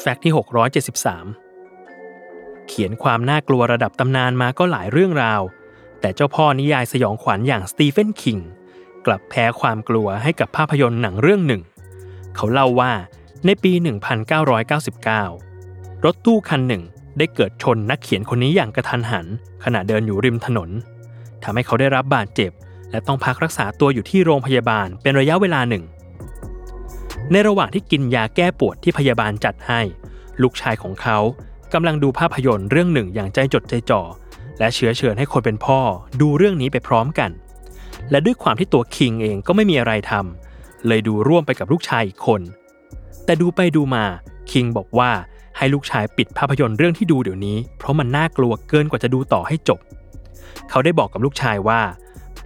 แฟกต์ที่ 673 เขียนความน่ากลัวระดับตำนานมาก็หลายเรื่องราว แต่เจ้าพ่อนิยายสยองขวัญอย่างสตีเฟนคิงกลับแพ้ความกลัวให้กับภาพยนตร์หนังเรื่องหนึ่ง เขาเล่าว่าในปี 1999 รถตู้คันหนึ่งได้เกิดชนนักเขียนคนนี้อย่างกระทันหัน ขณะเดินอยู่ริมถนนทำให้เขาได้รับบาดเจ็บ และต้องพักรักษาตัวอยู่ที่โรงพยาบาลเป็นระยะเวลาหนึ่ง ในระหว่างที่กินยาแก้ปวดที่พยาบาลจัดให้ ลูกชายของเขากำลังดูภาพยนตร์เรื่องหนึ่งอย่างใจจดใจจ่อ และเชื้อเชิญให้คนเป็นพ่อดูเรื่องนี้ไปพร้อมกัน และด้วยความที่ตัวคิงเองก็ไม่มีอะไรทำเลยดูร่วมไปกับลูกชายอีกคน แต่ดูไปดูมาคิงบอกว่าให้ลูกชายปิดภาพยนตร์เรื่องที่ดูเดี๋ยวนี้ เพราะมันน่ากลัวเกินกว่าจะดูต่อให้จบ เขาได้บอกกับลูกชายว่า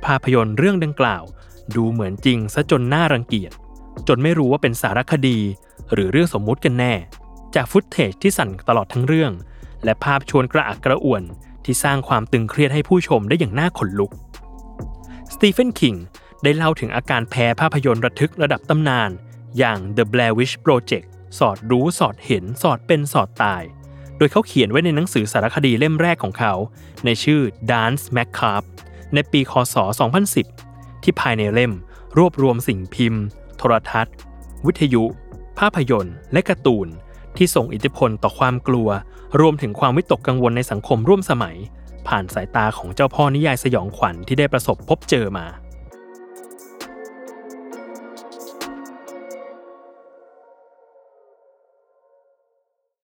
ภาพยนตร์เรื่องดังกล่าว ดูเหมือนจริงซะจนน่ารังเกียจ จนไม่รู้ว่าเป็นสารคดี หรือเรื่องสมมุติกันแน่ จากฟุตเทจที่สั่นตลอดทั้งเรื่อง และภาพชวนกระอักกระอ่วนที่สร้างความตึงเครียดให้ผู้ชมได้อย่างน่าขนลุก สตีเฟนคิงได้เล่าถึงอาการแพ้ภาพยนตร์ระทึกระดับตำนาน อย่าง The Blair Witch Project สอดรู้สอดเห็นสอดเป็นสอดตาย โดยเขาเขียนไว้ในหนังสือสารคดีเล่มแรกของเขา ในชื่อ Dance Macabre ในปีคศ 2010 ที่ภายในเล่มรวบรวมสิ่งพิมพ์ ทรทัศน์ วิทยุ ภาพยนตร์ และการ์ตูน ที่ส่งอิทธิพลต่อความกลัว รวมถึงความวิตกกังวลในสังคมร่วมสมัย ผ่านสายตาของเจ้าพ่อนิยายสยองขวัญที่ได้ประสบพบเจอมา